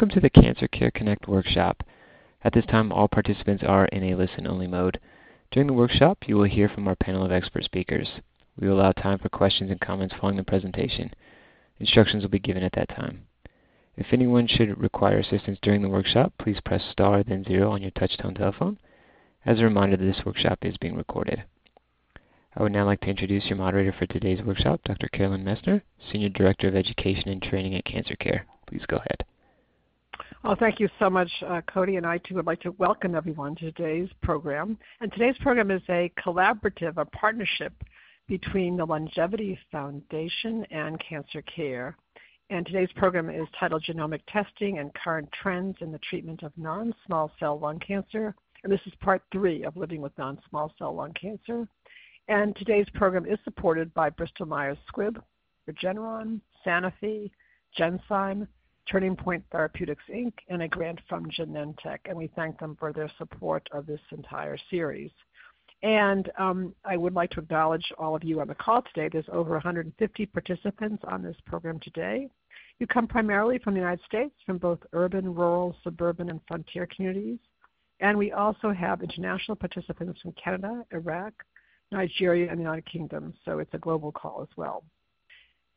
welcome to the Cancer Care Connect workshop. At this time, all participants are in a listen-only mode. During the workshop, you will hear from our panel of expert speakers. We will allow time for questions and comments following the presentation. Instructions will be given at that time. If anyone should require assistance during the workshop, please press star then zero on your touchtone telephone. As a reminder, this workshop is being recorded. I would now like to introduce your moderator for today's workshop, Dr. Carolyn Messner, Senior Director of Education and Training at Cancer Care. Please go ahead. Oh, thank you so much, uh, Cody. And I too would like to welcome everyone to today's program. And today's program is a collaborative, a partnership between the Longevity Foundation and Cancer Care. And today's program is titled Genomic Testing and Current Trends in the Treatment of Non Small Cell Lung Cancer. And this is part three of Living with Non Small Cell Lung Cancer. And today's program is supported by Bristol Myers Squibb, Regeneron, Sanofi, Genzyme, Turning Point Therapeutics Inc., and a grant from Genentech, and we thank them for their support of this entire series. And um, I would like to acknowledge all of you on the call today. There's over 150 participants on this program today. You come primarily from the United States, from both urban, rural, suburban, and frontier communities. And we also have international participants from Canada, Iraq, Nigeria, and the United Kingdom. So it's a global call as well.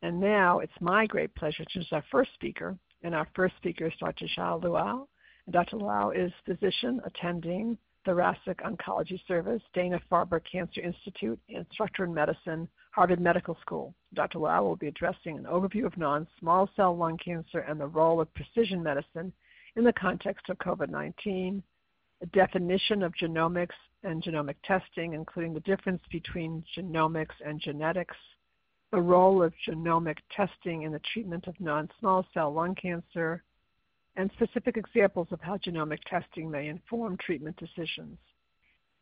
And now it's my great pleasure to introduce our first speaker, and our first speaker is Dr. Jia Luo. And Dr. Luo is physician attending Thoracic Oncology Service, Dana-Farber Cancer Institute, instructor in medicine, Harvard Medical School. Dr. Luo will be addressing an overview of non-small cell lung cancer and the role of precision medicine in the context of COVID-19, a definition of genomics and genomic testing, including the difference between genomics and genetics, the role of genomic testing in the treatment of non-small cell lung cancer, and specific examples of how genomic testing may inform treatment decisions.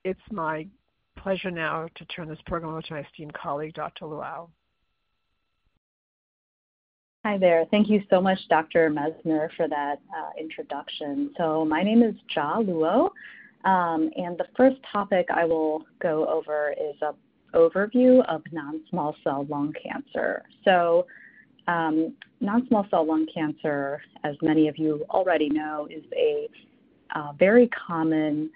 It's my pleasure now to turn this program over to my esteemed colleague, Dr. Luo. Hi there. Thank you so much, Dr. Messner, for that uh, introduction. So my name is Jia Luo, um, and the first topic I will go over is a overview of non-small cell lung cancer. So um, non-small cell lung cancer, as many of you already know, is a uh, very common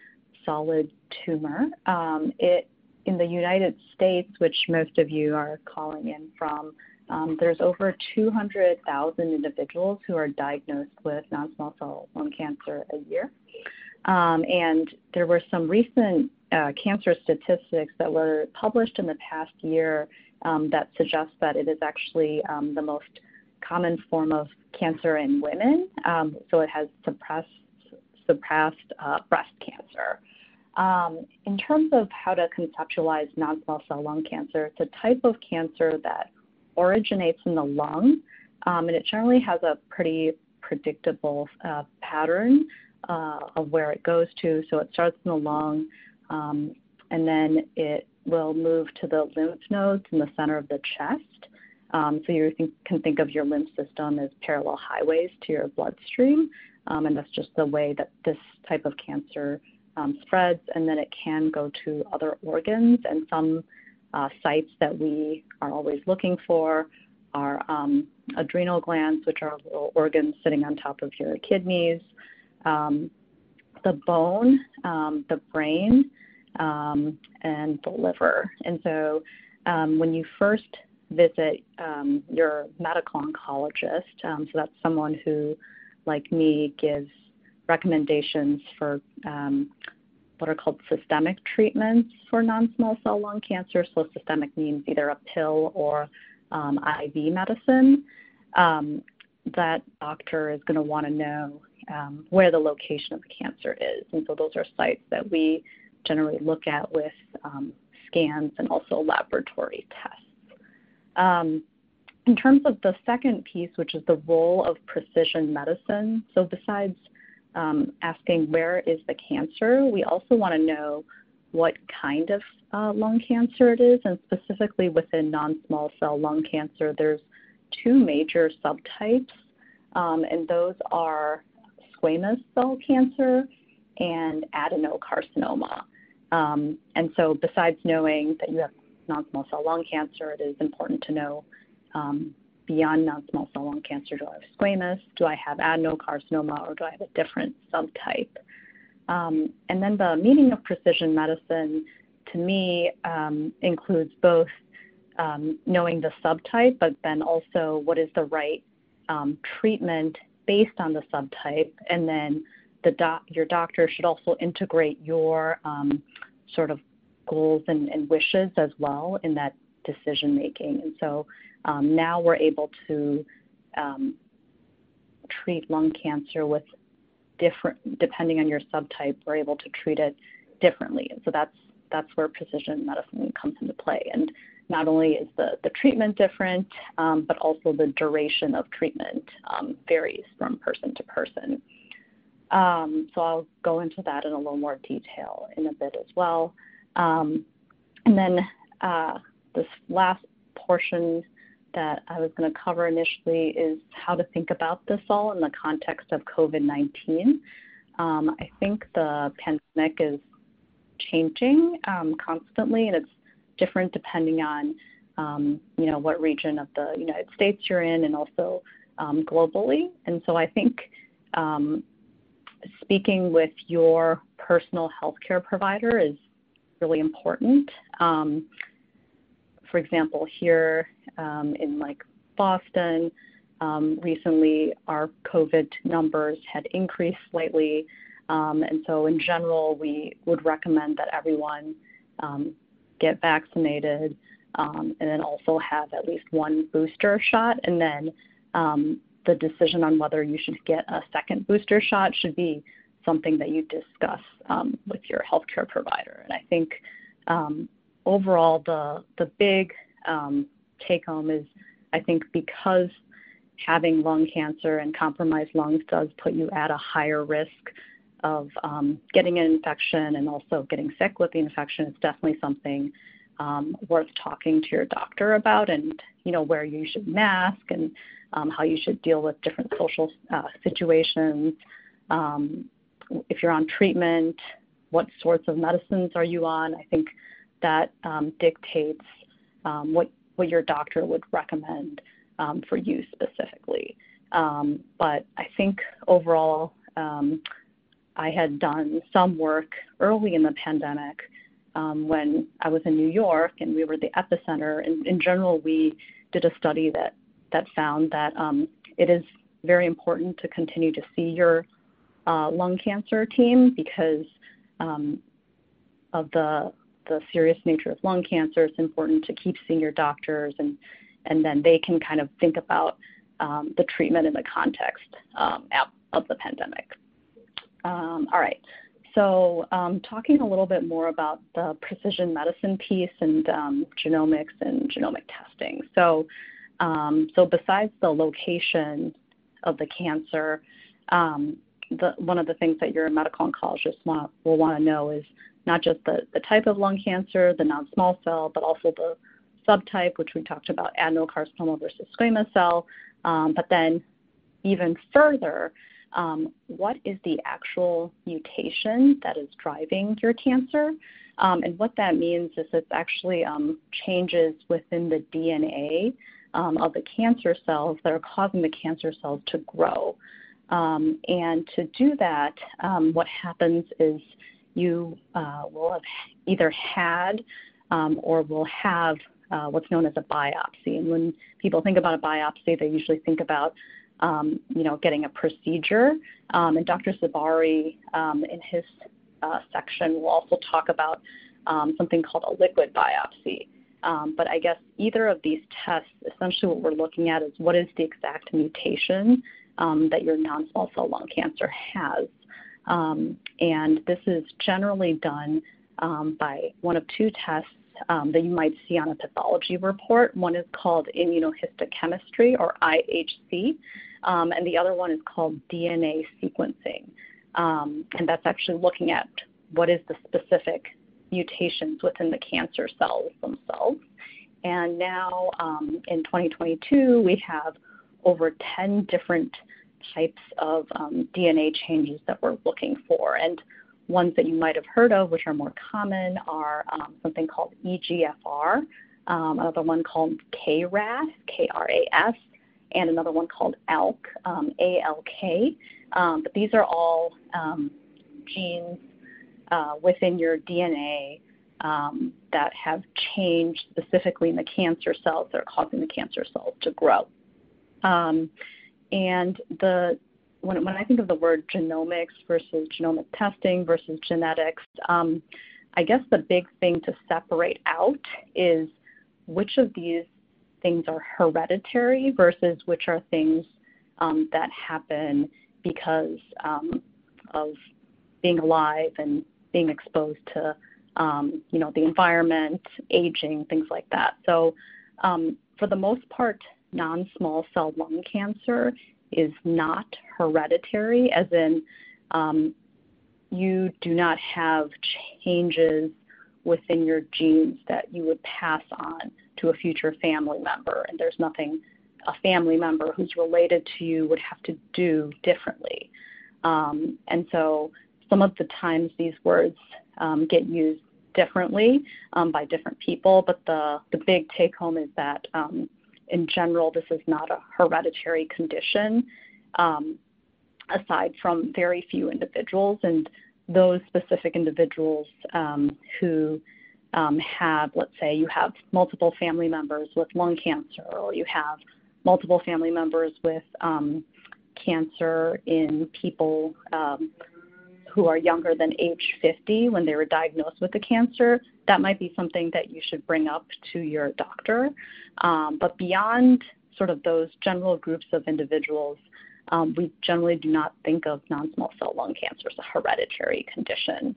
solid tumor. Um, it in the United States, which most of you are calling in from, um, there's over 200,000 individuals who are diagnosed with non-small cell lung cancer a year. Um, and there were some recent uh, cancer statistics that were published in the past year um, that suggest that it is actually um, the most common form of cancer in women. So it has suppressed, uh, breast cancer. In terms of how to conceptualize non-small cell lung cancer, it's a type of cancer that originates in the lung, and it generally has a pretty predictable uh, pattern uh, of where it goes to. So it starts in the lung, um, and then it will move to the lymph nodes in the center of the chest. Um, so you think, can think of your lymph system as parallel highways to your bloodstream, um, and that's just the way that this type of cancer um, spreads. And then it can go to other organs, and some uh, sites that we are always looking for are um, adrenal glands, which are little organs sitting on top of your kidneys, the bone, um, the brain, um, and the liver. And so um, when you first visit um, your medical oncologist, um, so that's someone who, like me, gives recommendations for um, what are called systemic treatments for non-small cell lung cancer. So systemic means either a pill or um, IV medicine. that doctor is going to want to know um, where the location of the cancer is. And so those are sites that we generally look at with um, scans and also laboratory tests. Um, in terms of the second piece, which is the role of precision medicine, so besides um, asking where is the cancer, we also want to know what kind of uh, lung cancer it is, and specifically within non-small cell lung cancer, there's two major subtypes, um, and those are squamous cell cancer and adenocarcinoma. Um, and so, besides knowing that you have non small cell lung cancer, it is important to know um, beyond non-small cell lung cancer? Do I have squamous? Do I have adenocarcinoma, or do I have a different subtype? Um, and then the meaning of precision medicine to me um, includes both um, knowing the subtype, but then also what is the right um, treatment based on the subtype, and then the doc- your doctor should also integrate your um, sort of goals and, and, wishes as well in that decision making. And so um, now we're able to um, treat lung cancer with different, depending on your subtype, we're able to treat it differently. And so that's that's where precision medicine comes into play. And not only is the, treatment different, um, but also the duration of treatment um, varies from person to person. Um, so I'll go into that in a little more detail in a bit as well. And then uh, this last portion that I was going to cover initially is how to think about this all in the context of COVID 19. Um, I think the pandemic is changing constantly, and it's different depending on um, you know what region of the United States you're in, and also um, globally. And so I think um, speaking with your personal healthcare provider is really important. For example, here in like Boston, recently our COVID numbers had increased slightly. And so, in general, we would recommend that everyone get vaccinated um, and then also have at least one booster shot. And then um, the decision on whether you should get a second booster shot should be something that you discuss um, with your healthcare provider. And I think um, overall, the the big um, take home is I think because having lung cancer and compromised lungs does put you at a higher risk of um, getting an infection and also getting sick with the infection. is definitely something um, worth talking to your doctor about, and you know where you should mask and um, how you should deal with different social uh, situations. Um, if you're on treatment, what sorts of medicines are you on? I think that um, dictates um, what what your doctor would recommend um, for you specifically. Um, but I think overall, um, I had done some work early in the pandemic um, when I was in New York and we were the epicenter. And in general, we did a study that that found that it is very important to continue to see your uh, lung cancer team because um, of the the serious nature of lung cancer, it's important to keep seeing your doctors, and and then they can kind of think about um, the treatment in the context um, of the pandemic. Um, all right. So, um, talking a little bit more about the precision medicine piece and um, genomics and genomic testing. So, um, so besides the location of the cancer, the, one of the things that your medical oncologist want, will want to know is not just the, the type of lung cancer, the non-small cell, but also the subtype, which we talked about, adenocarcinoma versus squamous cell. Um, but then even further, um, what is the actual mutation that is driving your cancer? Um, and what that means is it's actually um, changes within the DNA um, of the cancer cells that are causing the cancer cells to grow. Um, and to do that, what happens is you uh, will have either had um, or will have uh, what's known as a biopsy. And when people think about a biopsy, they usually think about um, you know getting a procedure. Um, and Dr. Sabari, um, in his uh, section, will also talk about um, something called a liquid biopsy. Um, but I guess either of these tests, essentially what we're looking at is what is the exact mutation that your non-small cell lung cancer has. Um, and this is generally done um, by one of two tests um, that you might see on a pathology report. One is called immunohistochemistry or IHC, um, and the other one is called DNA sequencing. Um, and that's actually looking at what is the specific mutations within the cancer cells themselves. And now um, in 2022, we have over 10 different types of um, DNA changes that we're looking for. And ones that you might have heard of, which are more common, are um, something called EGFR, um, another one called KRAS, K-R-A-S, and another one called ALK, um, ALK. Um, but these are all um, genes uh, within your DNA um, that have changed specifically in the cancer cells that are causing the cancer cells to grow. And the when, when I think of the word genomics versus genomic testing versus genetics, um, I guess the big thing to separate out is which of these things are hereditary versus which are things um, that happen because um, of being alive and being exposed to um, you know the environment, aging, things like that. So um, for the most part, non-small cell lung cancer is not hereditary, as in um, you do not have changes within your genes that you would pass on to a future family member, and there's nothing a family member who's related to you would have to do differently. Um, and so some of the times these words um, get used differently um, by different people, but the, the big take home is that um, in general, this is not a hereditary condition, um, aside from very few individuals. And those specific individuals um, who um, have, let's say, you have multiple family members with lung cancer, or you have multiple family members with um, cancer in people um, who are younger than age 50 when they were diagnosed with the cancer, that might be something that you should bring up to your doctor. Um, but beyond sort of those general groups of individuals, um, we generally do not think of non-small cell lung cancer as a hereditary condition.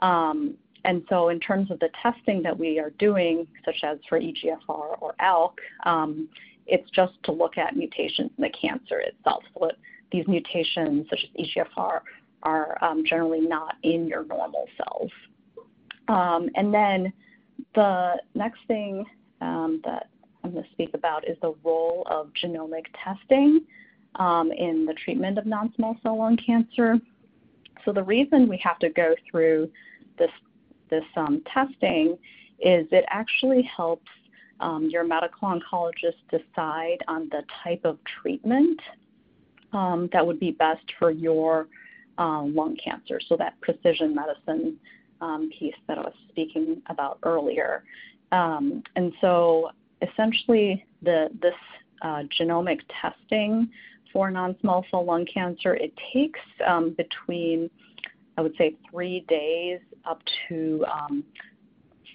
Um, and so in terms of the testing that we are doing, such as for EGFR or ALK, um, it's just to look at mutations in the cancer itself. So it, these mutations, such as EGFR, are um, generally not in your normal cells. Um, and then the next thing um, that I'm going to speak about is the role of genomic testing um, in the treatment of non-small cell lung cancer. So the reason we have to go through this this um, testing is it actually helps um, your medical oncologist decide on the type of treatment that would be best for your lung cancer. So that precision medicine um, piece that I was speaking about earlier. Um, and so essentially the, this uh, genomic testing for non-small cell lung cancer, it takes um, between, I would say, three days up to um,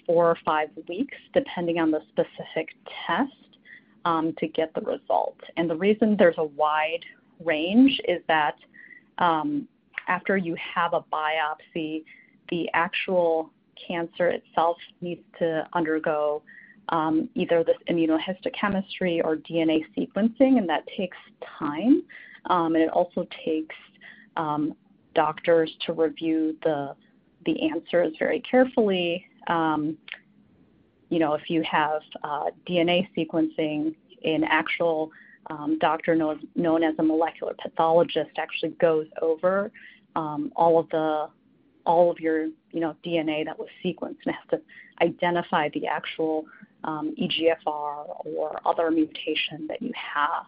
four or five weeks, depending on the specific test, um, to get the result. And the reason there's a wide range is that um, after you have a biopsy, the actual cancer itself needs to undergo um, either this immunohistochemistry or DNA sequencing, and that takes time. Um, and it also takes um, doctors to review the the answers very carefully. Um, you know, if you have uh, DNA sequencing, an actual um, doctor known, known as a molecular pathologist actually goes over all of the all of your you know DNA that was sequenced and has to identify the actual um, EGFR or other mutation that you have.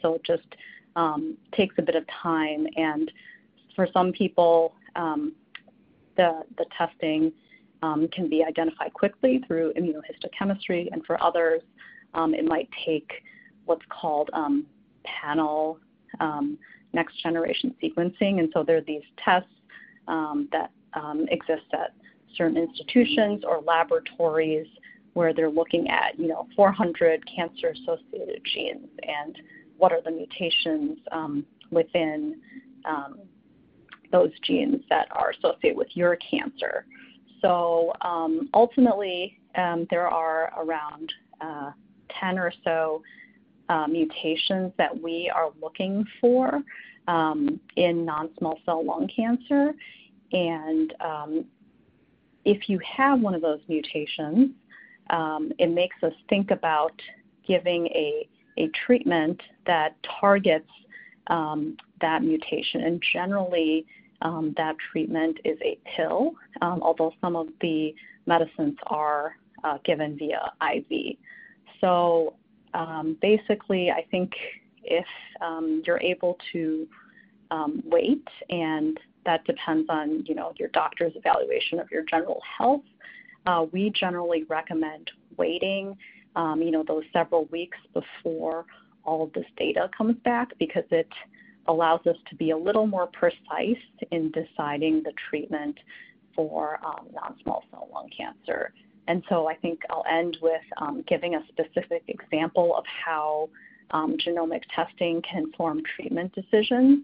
So it just um, takes a bit of time, and for some people, um, the the testing um, can be identified quickly through immunohistochemistry, and for others, um, it might take what's called um, panel next generation sequencing. And so there are these tests that exist at certain institutions or laboratories where they're looking at, you know, 400 cancer-associated genes and what are the mutations um, within um, those genes that are associated with your cancer. So um, ultimately, um, there are around uh, 10 or so mutations that we are looking for um, in non-small cell lung cancer. And um, if you have one of those mutations, um, it makes us think about giving a, treatment that targets that mutation. And generally, that treatment is a pill, although some of the medicines are uh, given via IV. Um, basically, I think if um, you're able to um, wait, and that depends on you know your doctor's evaluation of your general health, uh, we generally recommend waiting, you know, those several weeks before all of this data comes back because it allows us to be a little more precise in deciding the treatment for non-small cell lung cancer. And so I think I'll end with um, giving a specific example of how um, genomic testing can inform treatment decisions.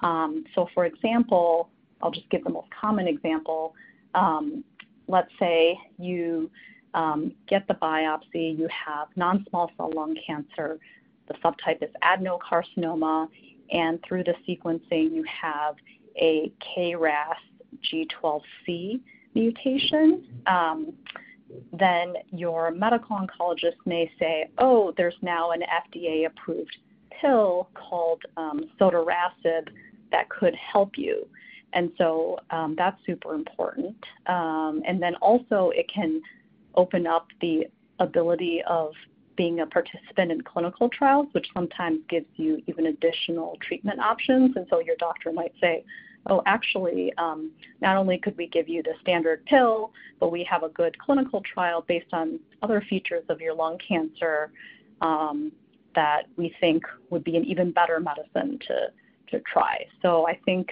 Um, so, for example, I'll just give the most common example. Um, let's say you um, get the biopsy, you have non small cell lung cancer, the subtype is adenocarcinoma, and through the sequencing, you have a KRAS G12C mutation. Um, then your medical oncologist may say, oh, there's now an FDA approved pill called um, sotorasib that could help you. And so um, that's super important. Um, and then also, it can open up the ability of being a participant in clinical trials, which sometimes gives you even additional treatment options. And so your doctor might say, oh, actually, um, not only could we give you the standard pill, but we have a good clinical trial based on other features of your lung cancer um, that we think would be an even better medicine to, to try. So I think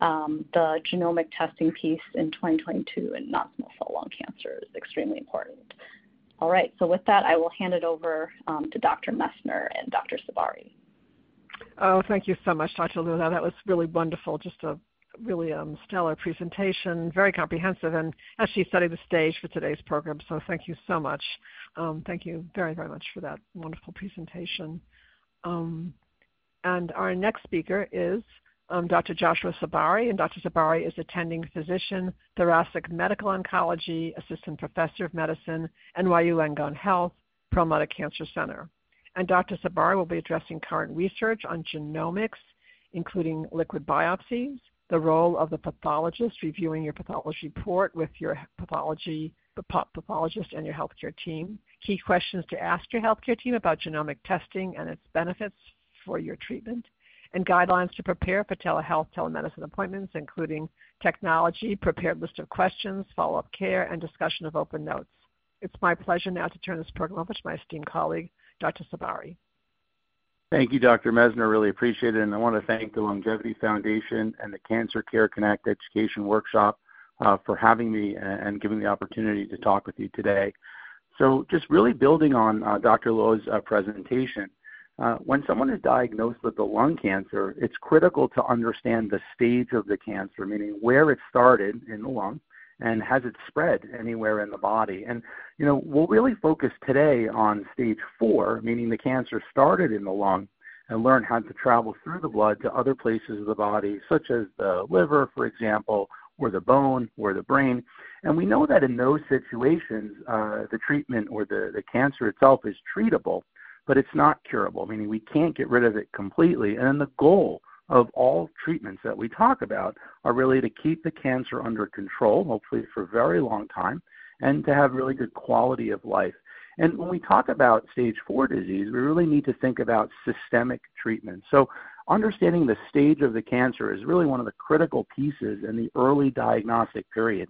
um, the genomic testing piece in 2022 in non-small cell lung cancer is extremely important. All right, so with that, I will hand it over um, to Dr. Messner and Dr. Sabari. Oh, thank you so much, Dr. Lula. That was really wonderful. Just a really um, stellar presentation, very comprehensive, and actually setting the stage for today's program. So thank you so much. Um, thank you very, very much for that wonderful presentation. Um, and our next speaker is um, Dr. Joshua Sabari, and Dr. Sabari is attending physician, thoracic medical oncology, assistant professor of medicine, NYU Langone Health, Perlmutter Cancer Center. And Dr. Sabari will be addressing current research on genomics, including liquid biopsies, the role of the pathologist reviewing your pathology report with your pathology pathologist and your healthcare team, key questions to ask your healthcare team about genomic testing and its benefits for your treatment, and guidelines to prepare for telehealth telemedicine appointments, including technology, prepared list of questions, follow-up care, and discussion of open notes. It's my pleasure now to turn this program over to my esteemed colleague, Dr. Sabari. Thank you, Dr. Messner. Really appreciate it. And I want to thank the Longevity Foundation and the Cancer Care Connect Education Workshop uh, for having me and giving the opportunity to talk with you today. So, just really building on uh, Dr. Luo's uh, presentation, when someone is diagnosed with lung cancer, it's critical to understand the stage of the cancer, meaning where it started in the lung and has it spread anywhere in the body. And, you know, we'll really focus today on stage four, meaning the cancer started in the lung and learn how to travel through the blood to other places of the body, such as the liver, for example, or the bone or the brain. And we know that in those situations, uh, the treatment or the, the cancer itself is treatable but it's not curable, meaning we can't get rid of it completely. And then the goal of all treatments that we talk about are really to keep the cancer under control, hopefully for a very long time, and to have really good quality of life. And when we talk about stage four disease, we really need to think about systemic treatment. So, understanding the stage of the cancer is really one of the critical pieces in the early diagnostic period.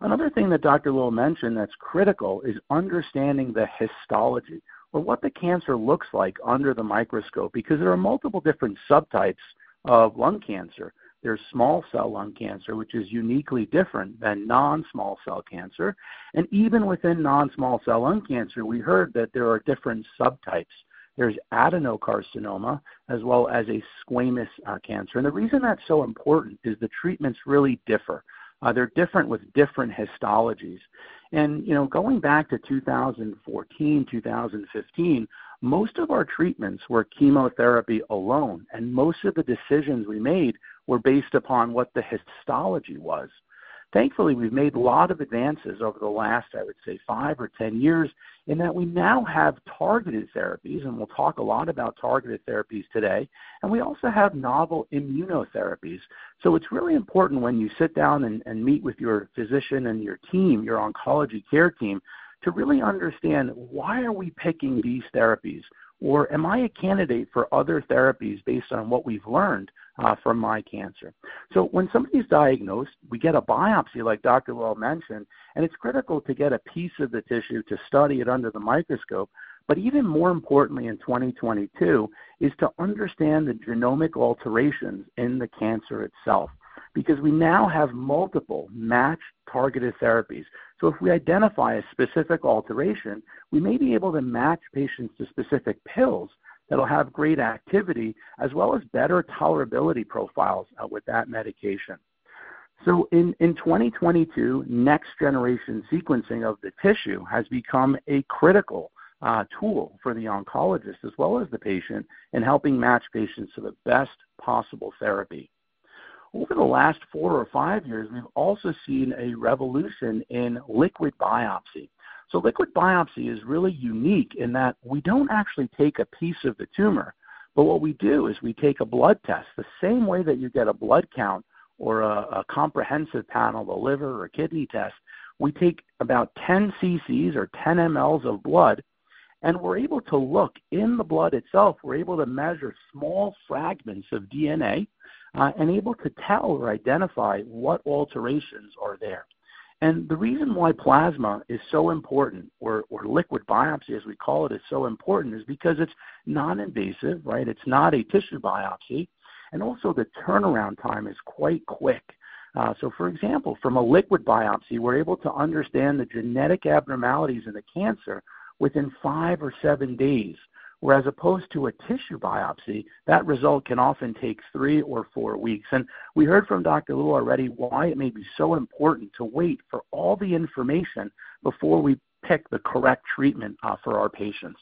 Another thing that Dr. Luo mentioned that's critical is understanding the histology or what the cancer looks like under the microscope because there are multiple different subtypes of lung cancer. There's small cell lung cancer, which is uniquely different than non small cell cancer. And even within non small cell lung cancer, we heard that there are different subtypes. There's adenocarcinoma as well as a squamous uh, cancer. And the reason that's so important is the treatments really differ. Uh, they're different with different histologies. And you know, going back to 2014, 2015, most of our treatments were chemotherapy alone, and most of the decisions we made were based upon what the histology was thankfully, we've made a lot of advances over the last, I would say, five or 10 years in that we now have targeted therapies, and we'll talk a lot about targeted therapies today, and we also have novel immunotherapies. So it's really important when you sit down and, and meet with your physician and your team, your oncology care team, to really understand why are we picking these therapies? Or am I a candidate for other therapies based on what we've learned uh, from my cancer? So when somebody's diagnosed, we get a biopsy, like Dr. Luo mentioned, and it's critical to get a piece of the tissue to study it under the microscope. But even more importantly in 2022 is to understand the genomic alterations in the cancer itself because we now have multiple matched targeted therapies. So if we identify a specific alteration, we may be able to match patients to specific pills that'll have great activity as well as better tolerability profiles uh, with that medication. So in, in 2022, next generation sequencing of the tissue has become a critical uh, tool for the oncologist as well as the patient in helping match patients to the best possible therapy. Over the last four or five years, we've also seen a revolution in liquid biopsy. So liquid biopsy is really unique in that we don't actually take a piece of the tumor, but what we do is we take a blood test, the same way that you get a blood count or a, a comprehensive panel, a liver or kidney test. We take about 10 cc's or 10 mLs of blood, and we're able to look in the blood itself. We're able to measure small fragments of DNA and able to tell or identify what alterations are there. And the reason why plasma is so important, or, or liquid biopsy as we call it, is so important is because it's non invasive, right? It's not a tissue biopsy. And also the turnaround time is quite quick. Uh, so, for example, from a liquid biopsy, we're able to understand the genetic abnormalities in the cancer within five or seven days. Whereas opposed to a tissue biopsy, that result can often take three or four weeks. And we heard from Dr. Luo already why it may be so important to wait for all the information before we pick the correct treatment uh, for our patients.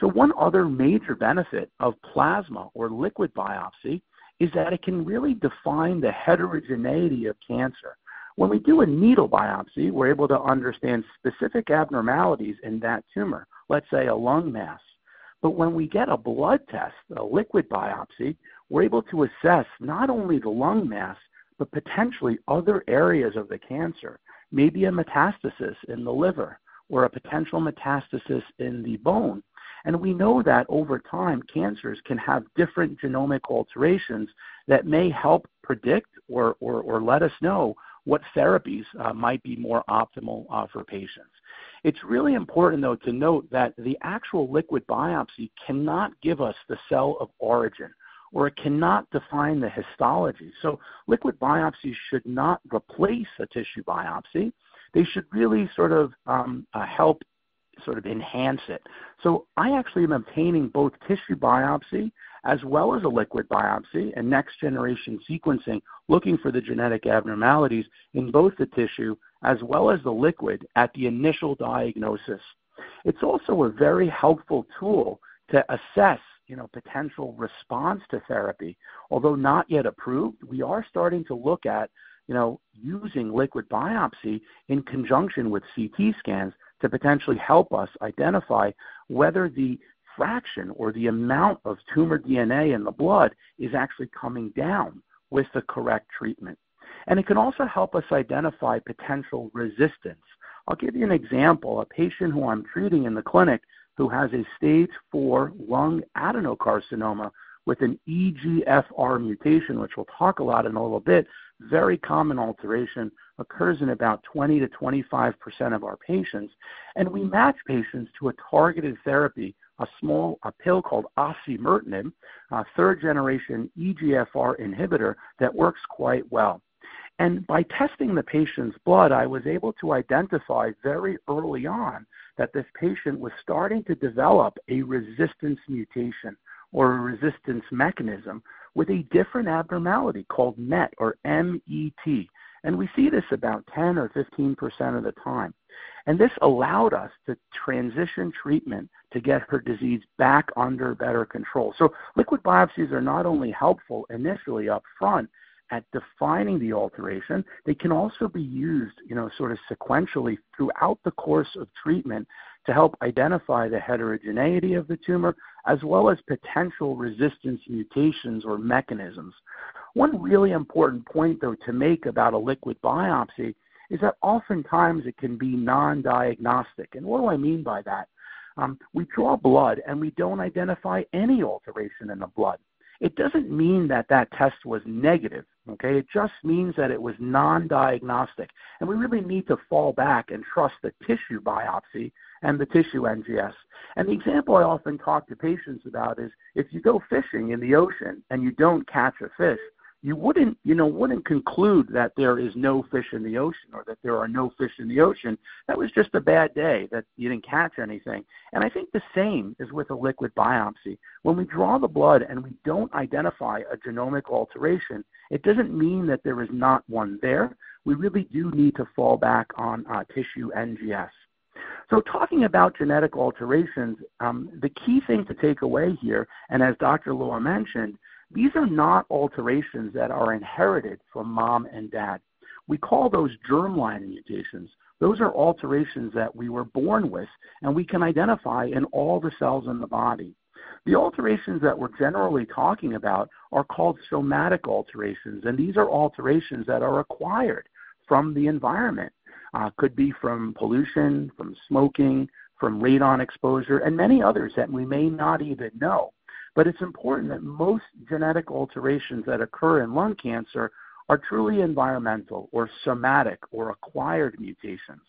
So one other major benefit of plasma or liquid biopsy is that it can really define the heterogeneity of cancer. When we do a needle biopsy, we're able to understand specific abnormalities in that tumor, let's say a lung mass but when we get a blood test, a liquid biopsy, we're able to assess not only the lung mass, but potentially other areas of the cancer, maybe a metastasis in the liver or a potential metastasis in the bone. And we know that over time, cancers can have different genomic alterations that may help predict or, or, or let us know what therapies uh, might be more optimal uh, for patients. It's really important, though, to note that the actual liquid biopsy cannot give us the cell of origin or it cannot define the histology. So liquid biopsies should not replace a tissue biopsy. They should really sort of um, uh, help sort of enhance it. So I actually am obtaining both tissue biopsy as well as a liquid biopsy and next generation sequencing looking for the genetic abnormalities in both the tissue as well as the liquid at the initial diagnosis. It's also a very helpful tool to assess you know, potential response to therapy. Although not yet approved, we are starting to look at you know, using liquid biopsy in conjunction with CT scans to potentially help us identify whether the fraction or the amount of tumor DNA in the blood is actually coming down with the correct treatment. And it can also help us identify potential resistance. I'll give you an example. A patient who I'm treating in the clinic who has a stage 4 lung adenocarcinoma with an EGFR mutation, which we'll talk a lot in a little bit, very common alteration, occurs in about 20 to 25% of our patients. And we match patients to a targeted therapy, a small a pill called osimertinib, a third generation EGFR inhibitor that works quite well. And by testing the patient's blood, I was able to identify very early on that this patient was starting to develop a resistance mutation or a resistance mechanism with a different abnormality called MET or MET. And we see this about 10 or 15% of the time. And this allowed us to transition treatment to get her disease back under better control. So liquid biopsies are not only helpful initially up front, at defining the alteration. They can also be used, you know, sort of sequentially throughout the course of treatment to help identify the heterogeneity of the tumor as well as potential resistance mutations or mechanisms. One really important point, though, to make about a liquid biopsy is that oftentimes it can be non diagnostic. And what do I mean by that? Um, we draw blood and we don't identify any alteration in the blood. It doesn't mean that that test was negative, okay? It just means that it was non diagnostic. And we really need to fall back and trust the tissue biopsy and the tissue NGS. And the example I often talk to patients about is if you go fishing in the ocean and you don't catch a fish, you wouldn't, you know, wouldn't conclude that there is no fish in the ocean or that there are no fish in the ocean. That was just a bad day that you didn't catch anything. And I think the same is with a liquid biopsy. When we draw the blood and we don't identify a genomic alteration, it doesn't mean that there is not one there. We really do need to fall back on uh, tissue NGS. So, talking about genetic alterations, um, the key thing to take away here, and as Dr. Luo mentioned, these are not alterations that are inherited from mom and dad. We call those germline mutations. Those are alterations that we were born with and we can identify in all the cells in the body. The alterations that we're generally talking about are called somatic alterations, and these are alterations that are acquired from the environment. Uh, could be from pollution, from smoking, from radon exposure, and many others that we may not even know. But it's important that most genetic alterations that occur in lung cancer are truly environmental or somatic or acquired mutations.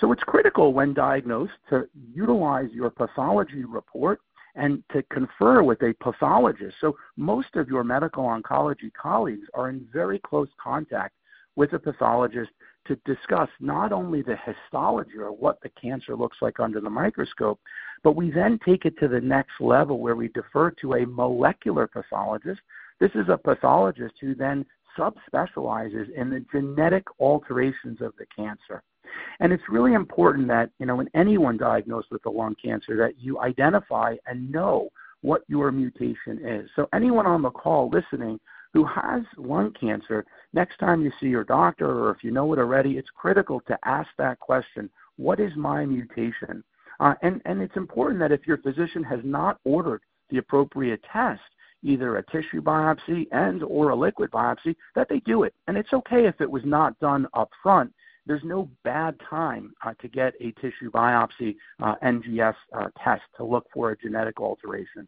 So it's critical when diagnosed to utilize your pathology report and to confer with a pathologist. So most of your medical oncology colleagues are in very close contact with a pathologist to discuss not only the histology or what the cancer looks like under the microscope, but we then take it to the next level where we defer to a molecular pathologist. This is a pathologist who then subspecializes in the genetic alterations of the cancer. And it's really important that, you know, in anyone diagnosed with a lung cancer, that you identify and know what your mutation is. So anyone on the call listening who has lung cancer, next time you see your doctor or if you know it already, it's critical to ask that question What is my mutation? Uh, and, and it's important that if your physician has not ordered the appropriate test, either a tissue biopsy and or a liquid biopsy, that they do it. And it's okay if it was not done up front. There's no bad time uh, to get a tissue biopsy uh, NGS uh, test to look for a genetic alteration.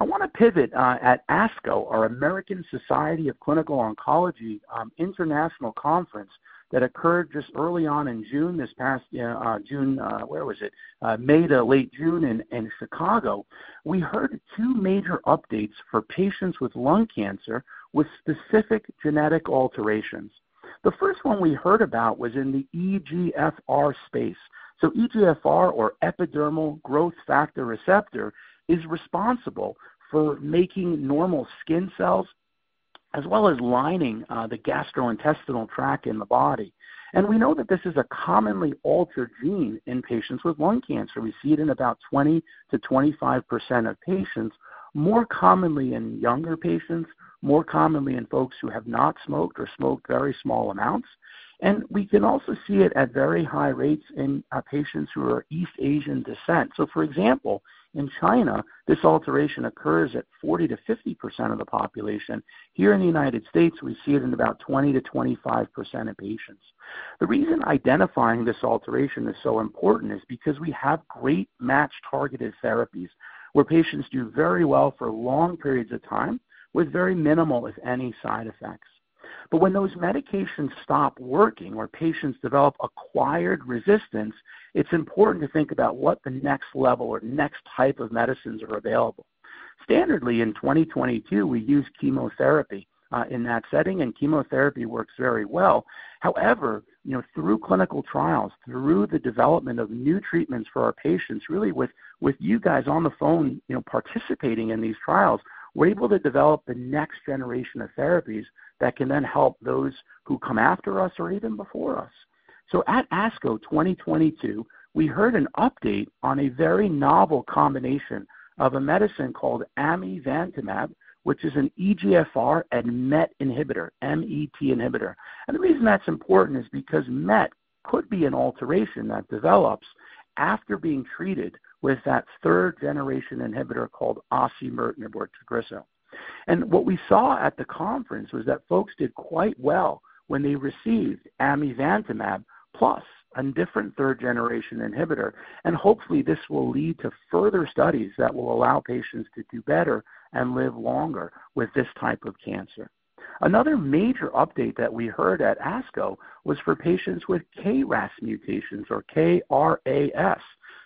I want to pivot uh, at ASCO, our American Society of Clinical Oncology um, International Conference that occurred just early on in June, this past uh, June, uh, where was it? Uh, May to late June in, in Chicago. We heard two major updates for patients with lung cancer with specific genetic alterations. The first one we heard about was in the EGFR space. So, EGFR, or epidermal growth factor receptor, is responsible for making normal skin cells as well as lining uh, the gastrointestinal tract in the body. And we know that this is a commonly altered gene in patients with lung cancer. We see it in about 20 to 25 percent of patients, more commonly in younger patients, more commonly in folks who have not smoked or smoked very small amounts. And we can also see it at very high rates in uh, patients who are East Asian descent. So, for example, in China, this alteration occurs at 40 to 50 percent of the population. Here in the United States, we see it in about 20 to 25 percent of patients. The reason identifying this alteration is so important is because we have great match targeted therapies where patients do very well for long periods of time with very minimal, if any, side effects. But when those medications stop working or patients develop acquired resistance, it's important to think about what the next level or next type of medicines are available. Standardly in 2022, we use chemotherapy uh, in that setting, and chemotherapy works very well. However, you know, through clinical trials, through the development of new treatments for our patients, really with, with you guys on the phone, you know, participating in these trials, we're able to develop the next generation of therapies that can then help those who come after us or even before us. So at ASCO 2022, we heard an update on a very novel combination of a medicine called amivantamab, which is an EGFR and MET inhibitor, MET inhibitor. And the reason that's important is because MET could be an alteration that develops after being treated with that third generation inhibitor called osimertinib or Tagrisso. And what we saw at the conference was that folks did quite well when they received amivantamab plus a different third generation inhibitor. And hopefully this will lead to further studies that will allow patients to do better and live longer with this type of cancer. Another major update that we heard at ASCO was for patients with KRAS mutations or KRAS.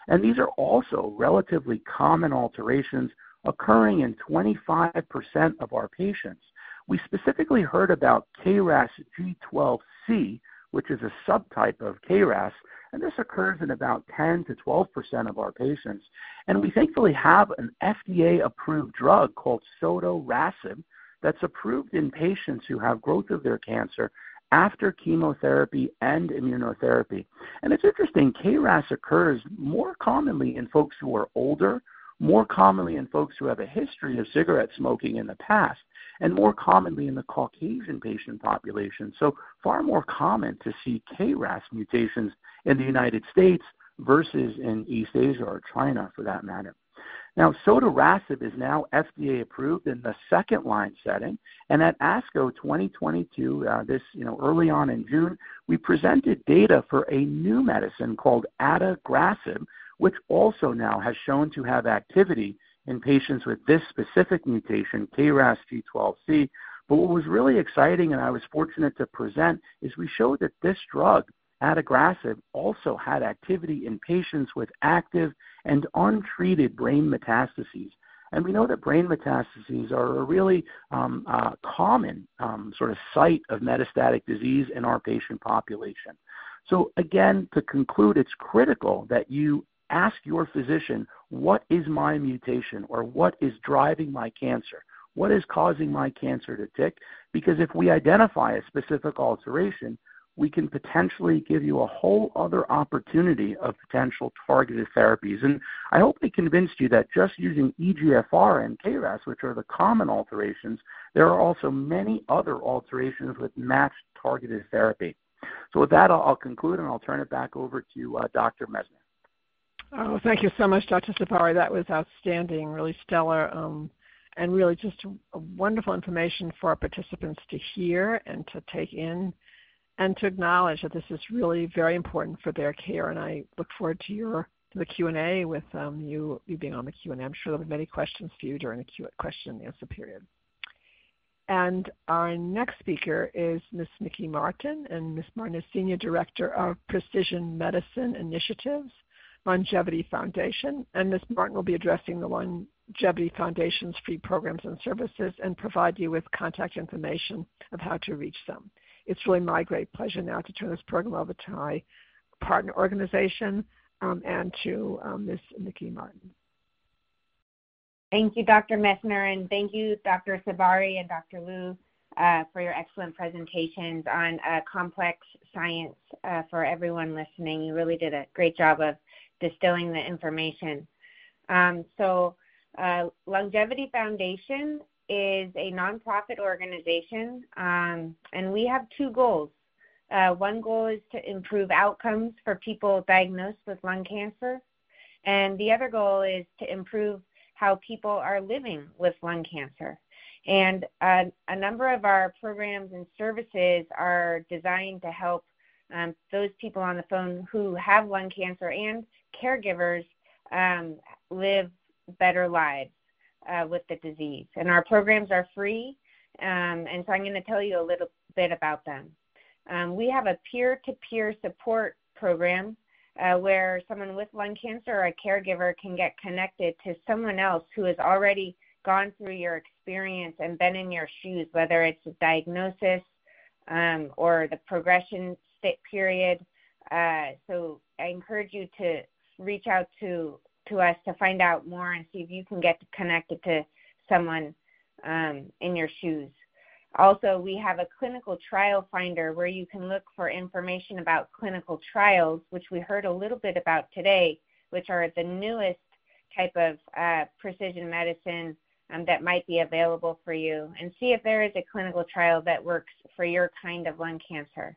And these are also relatively common alterations occurring in 25% of our patients. We specifically heard about KRAS G12C, which is a subtype of KRAS, and this occurs in about 10 to 12% of our patients. And we thankfully have an FDA approved drug called sotorasib that's approved in patients who have growth of their cancer after chemotherapy and immunotherapy. And it's interesting, KRAS occurs more commonly in folks who are older, more commonly in folks who have a history of cigarette smoking in the past, and more commonly in the Caucasian patient population. So far more common to see KRAS mutations in the United States versus in East Asia or China for that matter. Now, sotorasib is now FDA approved in the second line setting, and at ASCO 2022, uh, this you know early on in June, we presented data for a new medicine called adagrasib, which also now has shown to have activity in patients with this specific mutation, KRAS G12C. But what was really exciting, and I was fortunate to present, is we showed that this drug, adagrasib, also had activity in patients with active and untreated brain metastases. And we know that brain metastases are a really um, uh, common um, sort of site of metastatic disease in our patient population. So, again, to conclude, it's critical that you ask your physician, what is my mutation or what is driving my cancer? What is causing my cancer to tick? Because if we identify a specific alteration, we can potentially give you a whole other opportunity of potential targeted therapies. And I hope I convinced you that just using EGFR and KRAS, which are the common alterations, there are also many other alterations with matched targeted therapy. So with that, I'll, I'll conclude and I'll turn it back over to uh, Dr. Messner. Oh, thank you so much, Dr. Sabari. That was outstanding, really stellar, um, and really just wonderful information for our participants to hear and to take in and to acknowledge that this is really very important for their care. And I look forward to your to the Q&A with um, you, you being on the Q&A. I'm sure there'll be many questions for you during the Q- question and answer period. And our next speaker is Ms. Nikki Martin, and Ms. Martin is Senior Director of Precision Medicine Initiatives, LUNGevity Foundation. And Ms. Martin will be addressing the LUNGevity Foundation's free programs and services and provide you with contact information of how to reach them. It's really my great pleasure now to turn this program over to my partner organization um, and to um, Ms. Nikki Martin. Thank you, Dr. Messner, and thank you, Dr. Sabari and Dr. Luo, uh, for your excellent presentations on uh, complex science uh, for everyone listening. You really did a great job of distilling the information. Um, so, uh, LUNGevity Foundation is a nonprofit organization, um, and we have two goals. Uh, one goal is to improve outcomes for people diagnosed with lung cancer, and the other goal is to improve how people are living with lung cancer. And uh, a number of our programs and services are designed to help um, those people on the phone who have lung cancer and caregivers um, live better lives uh, with the disease. And our programs are free, um, and so I'm going to tell you a little bit about them. Um, we have a peer to peer support program uh, where someone with lung cancer or a caregiver can get connected to someone else who has already gone through your experience and been in your shoes, whether it's a diagnosis um, or the progression period. Uh, so I encourage you to reach out to to us to find out more and see if you can get connected to someone um, in your shoes. Also, we have a clinical trial finder where you can look for information about clinical trials, which we heard a little bit about today, which are the newest type of uh, precision medicine um, that might be available for you, and see if there is a clinical trial that works for your kind of lung cancer.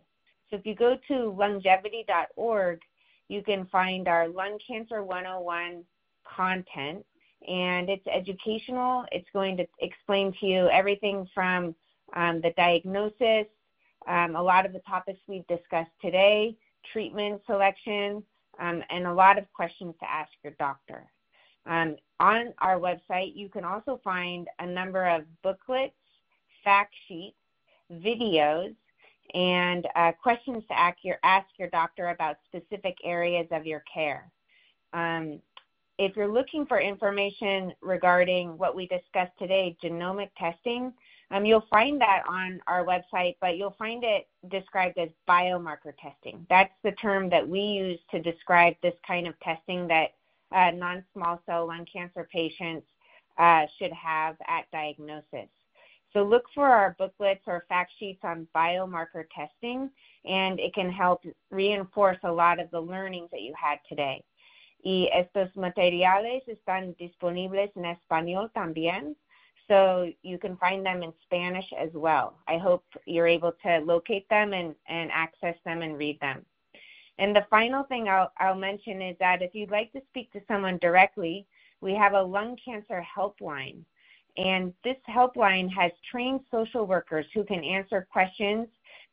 So if you go to lungevity.org, you can find our Lung Cancer 101 content, and it's educational. It's going to explain to you everything from um, the diagnosis, um, a lot of the topics we've discussed today, treatment selection, um, and a lot of questions to ask your doctor. Um, on our website, you can also find a number of booklets, fact sheets, videos, and uh, questions to ask your, ask your doctor about specific areas of your care. Um, if you're looking for information regarding what we discussed today, genomic testing, um, you'll find that on our website, but you'll find it described as biomarker testing. That's the term that we use to describe this kind of testing that uh, non small cell lung cancer patients uh, should have at diagnosis. So look for our booklets or fact sheets on biomarker testing, and it can help reinforce a lot of the learnings that you had today. Y estos materiales están disponibles en español también, so you can find them in Spanish as well. I hope you're able to locate them and, and access them and read them. And the final thing I'll, I'll mention is that if you'd like to speak to someone directly, we have a lung cancer helpline. And this helpline has trained social workers who can answer questions,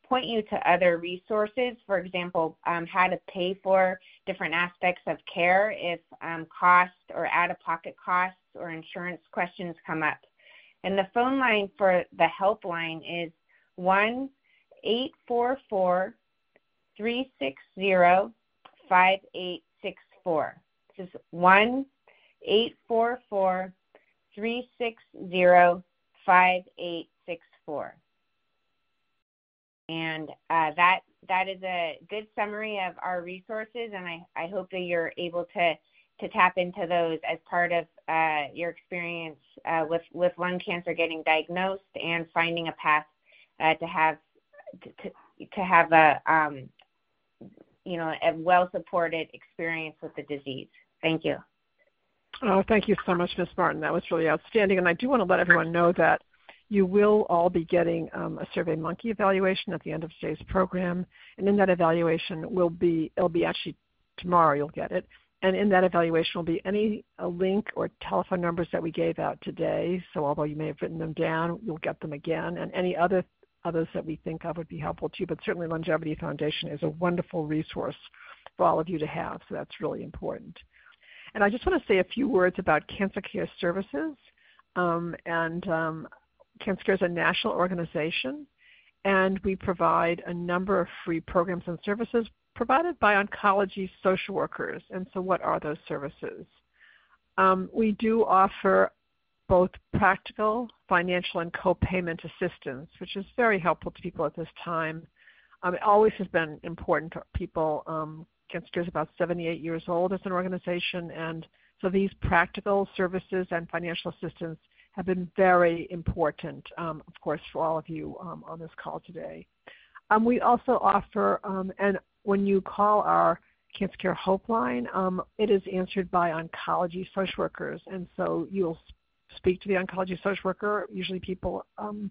point you to other resources, for example, um, how to pay for different aspects of care if um, cost or out of pocket costs or insurance questions come up. And the phone line for the helpline is 1 844 360 5864. This is 1 844 360 5864. And uh, that that is a good summary of our resources, and I, I hope that you're able to to tap into those as part of uh, your experience uh, with with lung cancer getting diagnosed and finding a path uh, to have to, to have a um, you know a well supported experience with the disease. Thank you. Oh, thank you so much, Ms. Martin. That was really outstanding. And I do want to let everyone know that you will all be getting um, a Survey Monkey evaluation at the end of today's program. And in that evaluation will be it'll be actually tomorrow you'll get it and in that evaluation will be any link or telephone numbers that we gave out today. So although you may have written them down, you'll get them again, and any other others that we think of would be helpful to you. But certainly LUNGevity Foundation is a wonderful resource for all of you to have, so that's really important. And I just want to say a few words about Cancer Care Services. Um, and um, Cancer Care is a national organization, and we provide a number of free programs and services provided by oncology social workers. And so, what are those services? Um, we do offer both practical, financial, and co-payment assistance, which is very helpful to people at this time. Um, it always has been important to people. Um, Cancer is about 78 years old as an organization, and so these practical services and financial assistance have been very important, um, of course, for all of you um, on this call today. Um, we also offer um, an when you call our Cancer Care Hope Line, um, it is answered by oncology social workers, and so you'll speak to the oncology social worker. Usually, people um,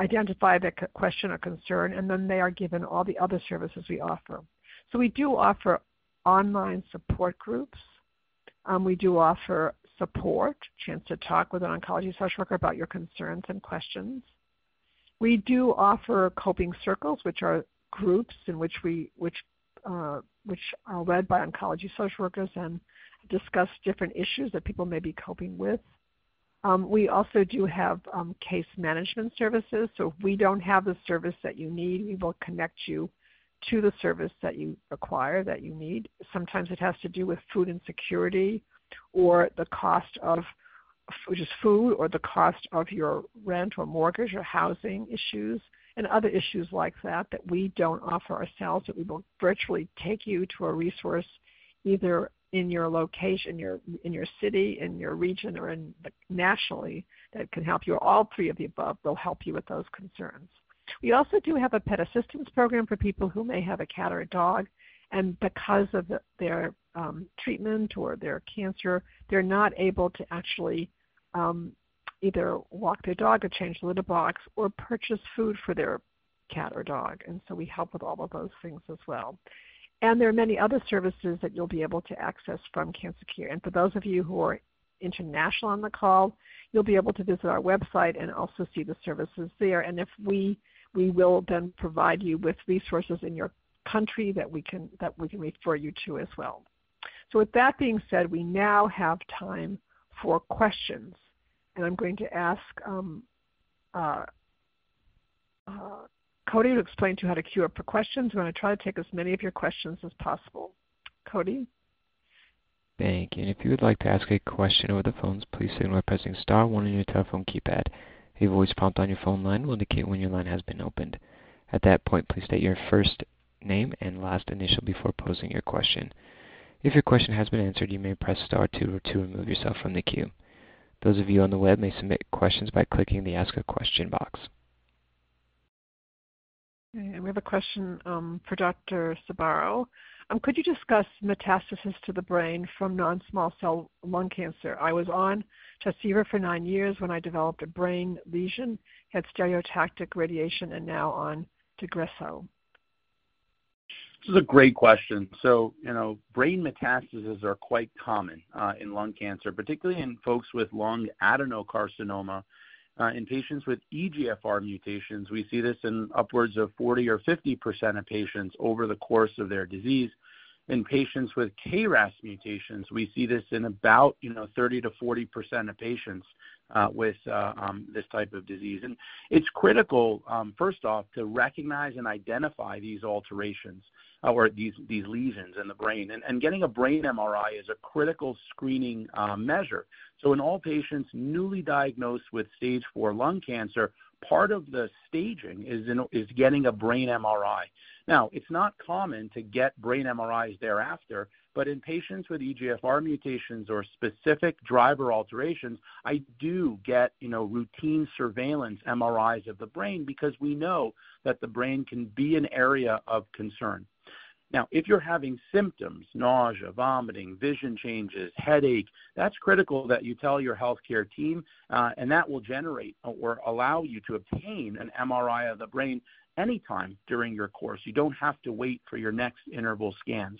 identify the question or concern, and then they are given all the other services we offer. So we do offer online support groups. Um, we do offer support, chance to talk with an oncology social worker about your concerns and questions. We do offer coping circles, which are groups in which we which uh, which are led by oncology social workers and discuss different issues that people may be coping with. Um, we also do have um, case management services. So if we don't have the service that you need, we will connect you to the service that you require, that you need. Sometimes it has to do with food insecurity or the cost of is food or the cost of your rent or mortgage or housing issues and other issues like that that we don't offer ourselves, that we will virtually take you to a resource either in your location, your in your city, in your region, or in nationally that can help you. All three of the above will help you with those concerns. We also do have a pet assistance program for people who may have a cat or a dog, and because of the, their um, treatment or their cancer, they're not able to actually um, either walk their dog or change the litter box or purchase food for their cat or dog. And so we help with all of those things as well. And there are many other services that you'll be able to access from Cancer Care. And for those of you who are international on the call, you'll be able to visit our website and also see the services there. And if we we will then provide you with resources in your country that we can that we can refer you to as well. So with that being said, we now have time for questions, and I'm going to ask um, uh, uh, Cody to explain to you how to queue up for questions. We're going to try to take as many of your questions as possible. Cody? Thank you. And if you would like to ask a question over the phones, please signal by pressing star one on your telephone keypad. A voice prompt on your phone line will indicate when your line has been opened. At that point, please state your first name and last initial before posing your question. If your question has been answered, you may press star two to remove yourself from the queue. Those of you on the web may submit questions by clicking the Ask a Question box. We have a question um, for Dr. Sabari. Um, could you discuss metastasis to the brain from non-small cell lung cancer? I was on Tarceva for nine years when I developed a brain lesion, had stereotactic radiation, and now on Tagrisso. This is a great question. So, you know, brain metastases are quite common uh, in lung cancer, particularly in folks with lung adenocarcinoma. Uh, in patients with EGFR mutations, we see this in upwards of 40 or 50 percent of patients over the course of their disease. In patients with KRAS mutations, we see this in about you know 30 to 40 percent of patients uh, with uh, um, this type of disease. And it's critical, um, first off, to recognize and identify these alterations or these, lesions in the brain. And, getting a brain MRI is a critical screening uh, measure. So in all patients newly diagnosed with stage 4 lung cancer, part of the staging is, in, is getting a brain MRI. Now, it's not common to get brain MRIs thereafter, but in patients with EGFR mutations or specific driver alterations, I do get, you know, routine surveillance MRIs of the brain because we know that the brain can be an area of concern. Now, if you're having symptoms, nausea, vomiting, vision changes, headache, that's critical that you tell your healthcare team, uh, and that will generate or allow you to obtain an MRI of the brain anytime during your course. You don't have to wait for your next interval scans.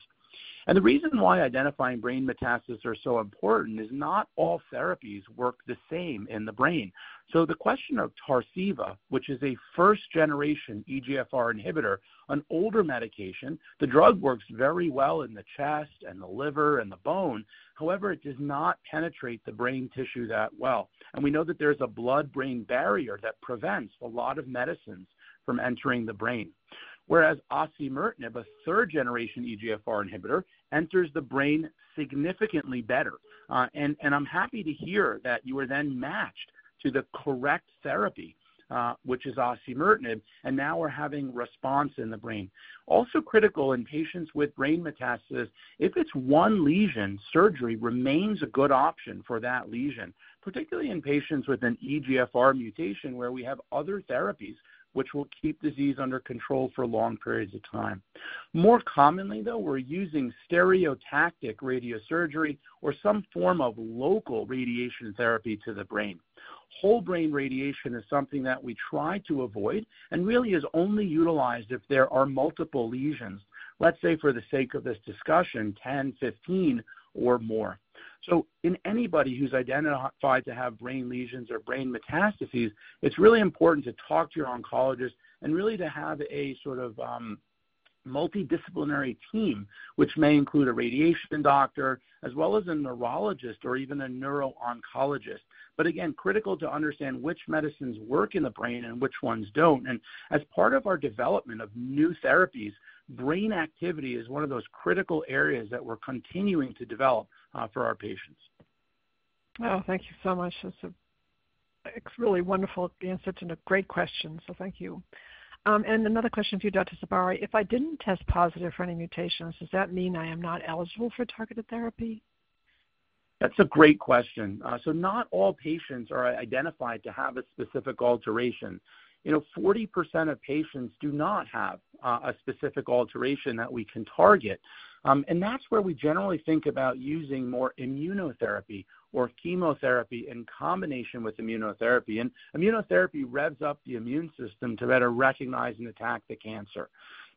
And the reason why identifying brain metastases are so important is not all therapies work the same in the brain. So the question of Tarceva, which is a first generation EGFR inhibitor, an older medication, the drug works very well in the chest and the liver and the bone. However, it does not penetrate the brain tissue that well. And we know that there's a blood brain barrier that prevents a lot of medicines from entering the brain whereas osimertinib, a third-generation EGFR inhibitor, enters the brain significantly better. Uh, and, I'm happy to hear that you were then matched to the correct therapy, uh, which is osimertinib, and now we're having response in the brain. Also critical in patients with brain metastasis, if it's one lesion, surgery remains a good option for that lesion, particularly in patients with an EGFR mutation where we have other therapies which will keep disease under control for long periods of time. More commonly, though, we're using stereotactic radiosurgery or some form of local radiation therapy to the brain. Whole brain radiation is something that we try to avoid and really is only utilized if there are multiple lesions. Let's say, for the sake of this discussion, 10, 15, or more. So in anybody who's identified to have brain lesions or brain metastases, it's really important to talk to your oncologist and really to have a sort of um, multidisciplinary team, which may include a radiation doctor, as well as a neurologist or even a neuro-oncologist. But again, critical to understand which medicines work in the brain and which ones don't. And as part of our development of new therapies, brain activity is one of those critical areas that we're continuing to develop for our patients. Oh, thank you so much. That's a it's really wonderful answer to a great question, so thank you. Um, and another question for you, Dr. Sabari. If I didn't test positive for any mutations, does that mean I am not eligible for targeted therapy? That's a great question. Uh, so not all patients are identified to have a specific alteration. you know, 40% of patients do not have uh, a specific alteration that we can target. Um, and that's where we generally think about using more immunotherapy or chemotherapy in combination with immunotherapy. And immunotherapy revs up the immune system to better recognize and attack the cancer.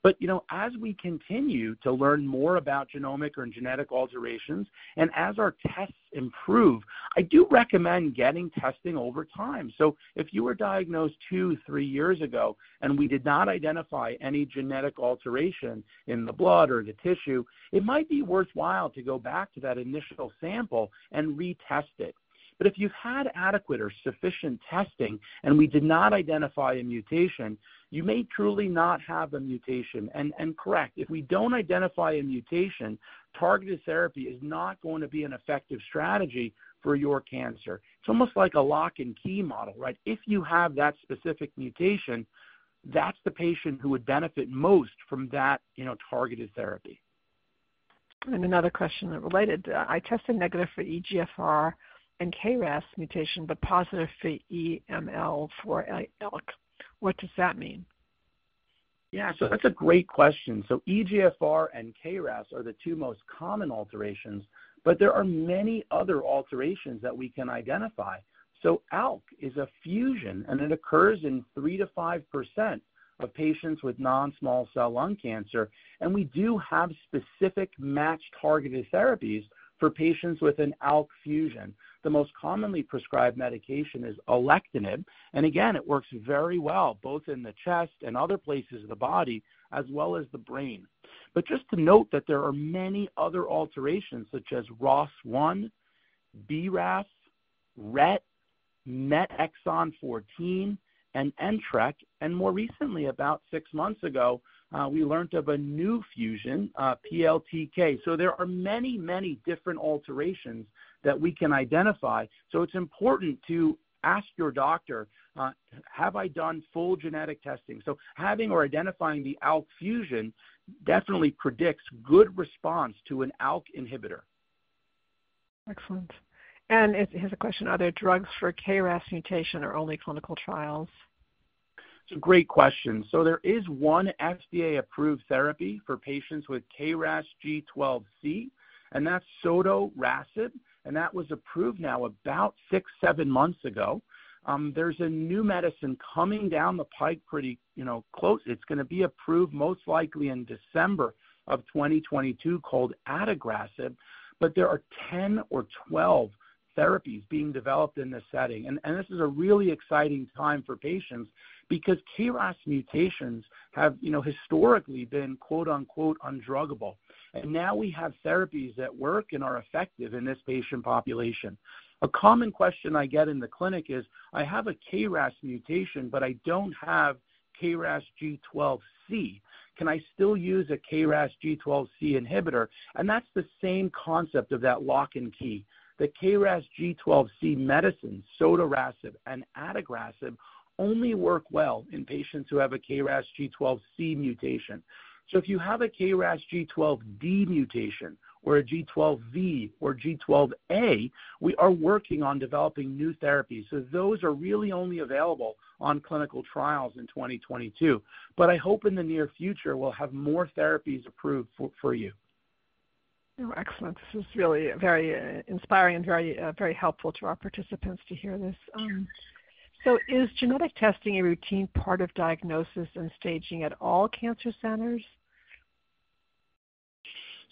But you know, as we continue to learn more about genomic or genetic alterations, and as our tests improve, I do recommend getting testing over time. So if you were diagnosed two, three years ago, and we did not identify any genetic alteration in the blood or the tissue, it might be worthwhile to go back to that initial sample and retest it. But if you've had adequate or sufficient testing and we did not identify a mutation, you may truly not have a mutation. And, correct, if we don't identify a mutation, targeted therapy is not going to be an effective strategy for your cancer. It's almost like a lock and key model, right? If you have that specific mutation, that's the patient who would benefit most from that, you know, targeted therapy. And another question that related, uh, I tested negative for EGFR and KRAS mutation, but positive for EML for ALK. What does that mean? Yeah, so that's a great question. So EGFR and KRAS are the two most common alterations, but there are many other alterations that we can identify. So ALK is a fusion, and it occurs in 3 to 5% of patients with non-small cell lung cancer, and we do have specific match targeted therapies for patients with an ALK fusion the most commonly prescribed medication is alectinib, and again, it works very well both in the chest and other places of the body as well as the brain. But just to note that there are many other alterations such as ROS1, BRAF, RET, MET exon 14, and NTRK, and more recently, about six months ago, uh, we learned of a new fusion, uh, PLTK. So there are many, many different alterations that we can identify. So it's important to ask your doctor, uh, have I done full genetic testing? So having or identifying the ALK fusion definitely predicts good response to an ALK inhibitor. Excellent. And here's a question, are there drugs for KRAS mutation or only clinical trials? It's a great question. So there is one FDA-approved therapy for patients with KRAS G12C, and that's sotorasib, and that was approved now about six, seven months ago. Um, there's a new medicine coming down the pike pretty, you know, close. It's going to be approved most likely in December of 2022 called adagrasib, but there are 10 or 12 therapies being developed in this setting. And, and this is a really exciting time for patients because KRAS mutations have, you know, historically been quote unquote undruggable. And now we have therapies that work and are effective in this patient population. A common question I get in the clinic is I have a KRAS mutation, but I don't have KRAS G12C. Can I still use a KRAS G12C inhibitor? And that's the same concept of that lock and key. The KRAS G12C medicines, sotorasib and adagrasib, only work well in patients who have a KRAS G12C mutation. So if you have a KRAS G12D mutation or a G12V or G12A, we are working on developing new therapies. So those are really only available on clinical trials in 2022. But I hope in the near future we'll have more therapies approved for, for you. Oh, excellent. This is really very uh, inspiring and very, uh, very helpful to our participants to hear this. Um, so is genetic testing a routine part of diagnosis and staging at all cancer centers?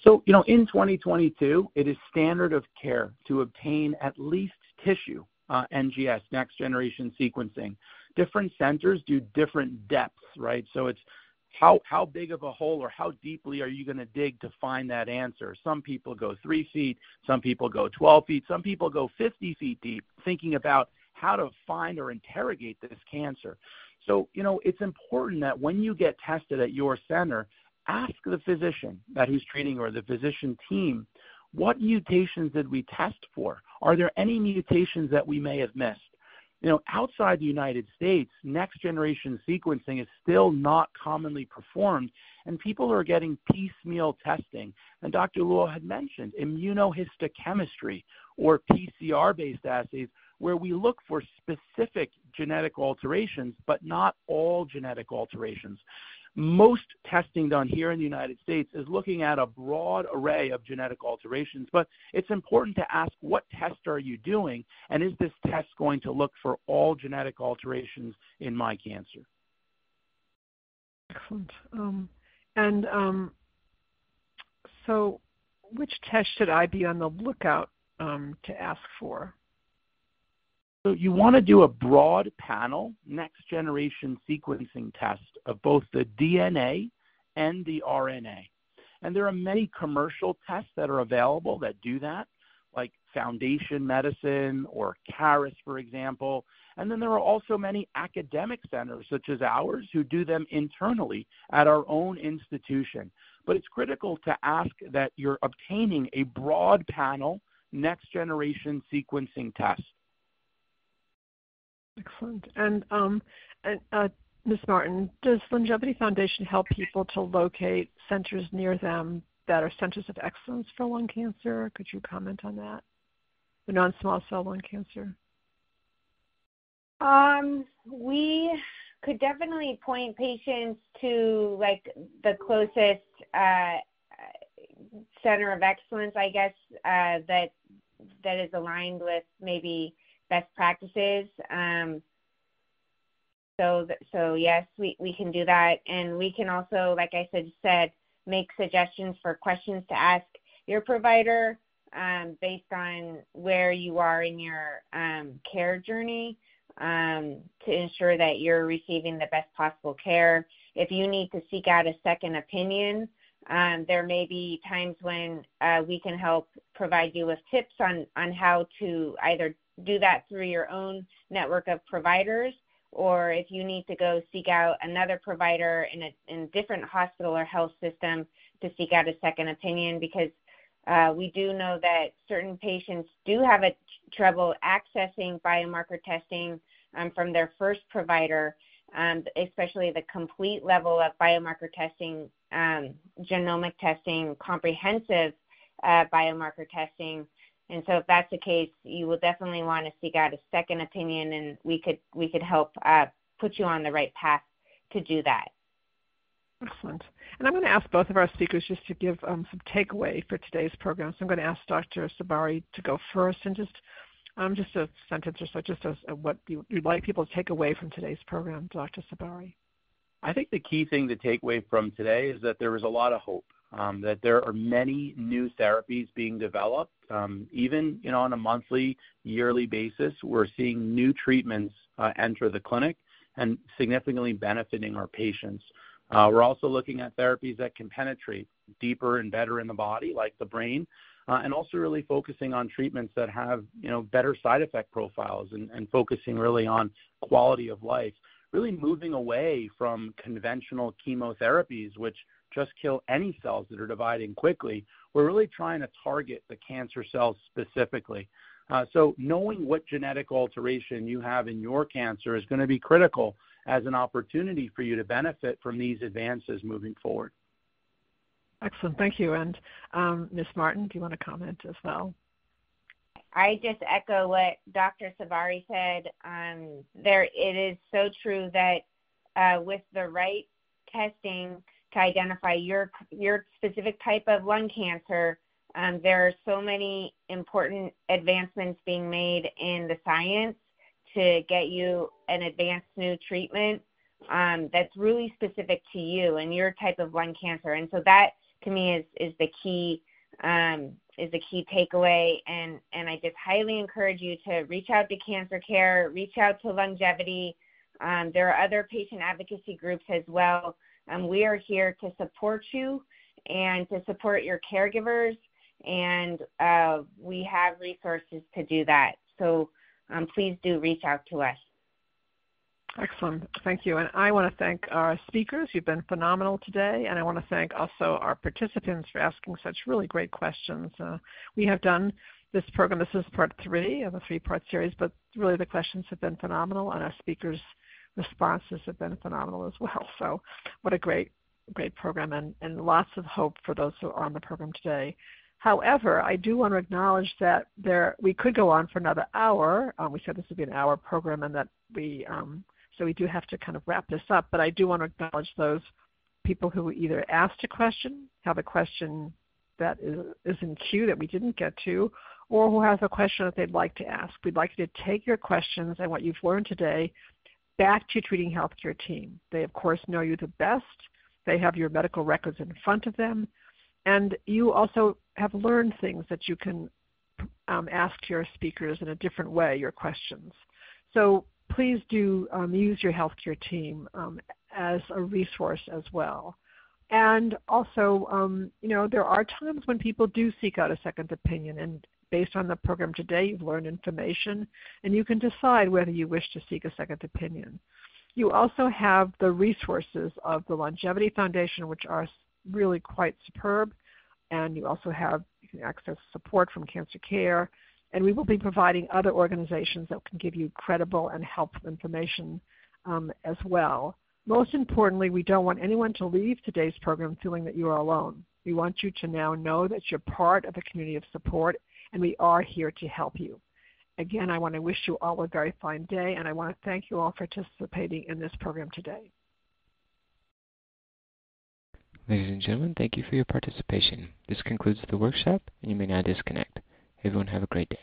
So, you know, in 2022, it is standard of care to obtain at least tissue uh, NGS, next generation sequencing. Different centers do different depths, right? So it's how how big of a hole or how deeply are you going to dig to find that answer? Some people go three feet, some people go 12 feet, some people go 50 feet deep, thinking about how to find or interrogate this cancer. So, you know, it's important that when you get tested at your center, ask the physician that who's treating or the physician team, what mutations did we test for? Are there any mutations that we may have missed? You know, outside the United States, next generation sequencing is still not commonly performed, and people are getting piecemeal testing. And Dr. Luo had mentioned immunohistochemistry or PCR based assays where we look for specific genetic alterations, but not all genetic alterations. Most testing done here in the United States is looking at a broad array of genetic alterations, but it's important to ask what test are you doing, and is this test going to look for all genetic alterations in my cancer? Excellent. Um, and um, so, which test should I be on the lookout um, to ask for? So you want to do a broad panel next generation sequencing test of both the DNA and the RNA. And there are many commercial tests that are available that do that, like Foundation Medicine or Caris, for example. And then there are also many academic centers, such as ours, who do them internally at our own institution. But it's critical to ask that you're obtaining a broad panel next generation sequencing test. Excellent. And, um, and uh, Ms. Martin, does LUNGevity Foundation help people to locate centers near them that are centers of excellence for lung cancer? Could you comment on that? The non-small cell lung cancer. Um, we could definitely point patients to like the closest uh, center of excellence, I guess, uh, that that is aligned with maybe best practices. Um, so, th- so yes, we, we can do that. And we can also, like I said, said make suggestions for questions to ask your provider um, based on where you are in your um, care journey um, to ensure that you're receiving the best possible care. If you need to seek out a second opinion, um, there may be times when uh, we can help provide you with tips on, on how to either do that through your own network of providers, or if you need to go seek out another provider in a, in different hospital or health system to seek out a second opinion, because uh, we do know that certain patients do have a trouble accessing biomarker testing um, from their first provider, um, especially the complete level of biomarker testing, um, genomic testing, comprehensive uh, biomarker testing and so if that's the case, you will definitely want to seek out a second opinion, and we could we could help uh, put you on the right path to do that. Excellent. And I'm going to ask both of our speakers just to give um, some takeaway for today's program. So I'm going to ask Dr. Sabari to go first and just um, just a sentence or so, just as uh, what you, would like people to take away from today's program, Dr. Sabari. I think the key thing to take away from today is that there is a lot of hope that there are many new therapies being developed. Um, even you know on a monthly, yearly basis, we're seeing new treatments uh, enter the clinic and significantly benefiting our patients. Uh, we're also looking at therapies that can penetrate deeper and better in the body, like the brain, uh, and also really focusing on treatments that have you know better side effect profiles and focusing really on quality of life. Really moving away from conventional chemotherapies, which just kill any cells that are dividing quickly. We're really trying to target the cancer cells specifically. Uh, so knowing what genetic alteration you have in your cancer is going to be critical as an opportunity for you to benefit from these advances moving forward. Excellent. Thank you. And um, Ms. Martin, do you want to comment as well? I just echo what Dr. Sabari said. Um, there, it is so true that uh, with the right testing, to identify your your specific type of lung cancer. Um, there are so many important advancements being made in the science to get you an advanced new treatment um, that's really specific to you and your type of lung cancer. And so that to me is is the key um, is the key takeaway. And and I just highly encourage you to reach out to Cancer Care, reach out to LUNGevity. Um, there are other patient advocacy groups as well um, we are here to support you and to support your caregivers, and uh, we have resources to do that. So um, please do reach out to us. Excellent. Thank you. And I want to thank our speakers. You've been phenomenal today. And I want to thank also our participants for asking such really great questions. Uh, we have done this program. This is part three of a three part series, but really the questions have been phenomenal, and our speakers responses have been phenomenal as well. So, what a great, great program, and, and lots of hope for those who are on the program today. However, I do want to acknowledge that there we could go on for another hour. Um, we said this would be an hour program, and that we um, so we do have to kind of wrap this up. But I do want to acknowledge those people who either asked a question, have a question that is, is in queue that we didn't get to, or who has a question that they'd like to ask. We'd like you to take your questions and what you've learned today back to your treating healthcare team. They, of course, know you the best. They have your medical records in front of them. And you also have learned things that you can um, ask your speakers in a different way, your questions. So please do um, use your healthcare team um, as a resource as well. And also, um, you know, there are times when people do seek out a second opinion, and based on the program today, you've learned information, and you can decide whether you wish to seek a second opinion. You also have the resources of the LUNGevity Foundation, which are really quite superb, and you also have you can access support from Cancer Care, and we will be providing other organizations that can give you credible and helpful information um, as well. Most importantly, we don't want anyone to leave today's program feeling that you are alone. We want you to now know that you're part of a community of support and we are here to help you. Again, I want to wish you all a very fine day, and I want to thank you all for participating in this program today. Ladies and gentlemen, thank you for your participation. This concludes the workshop, and you may now disconnect. Everyone have a great day.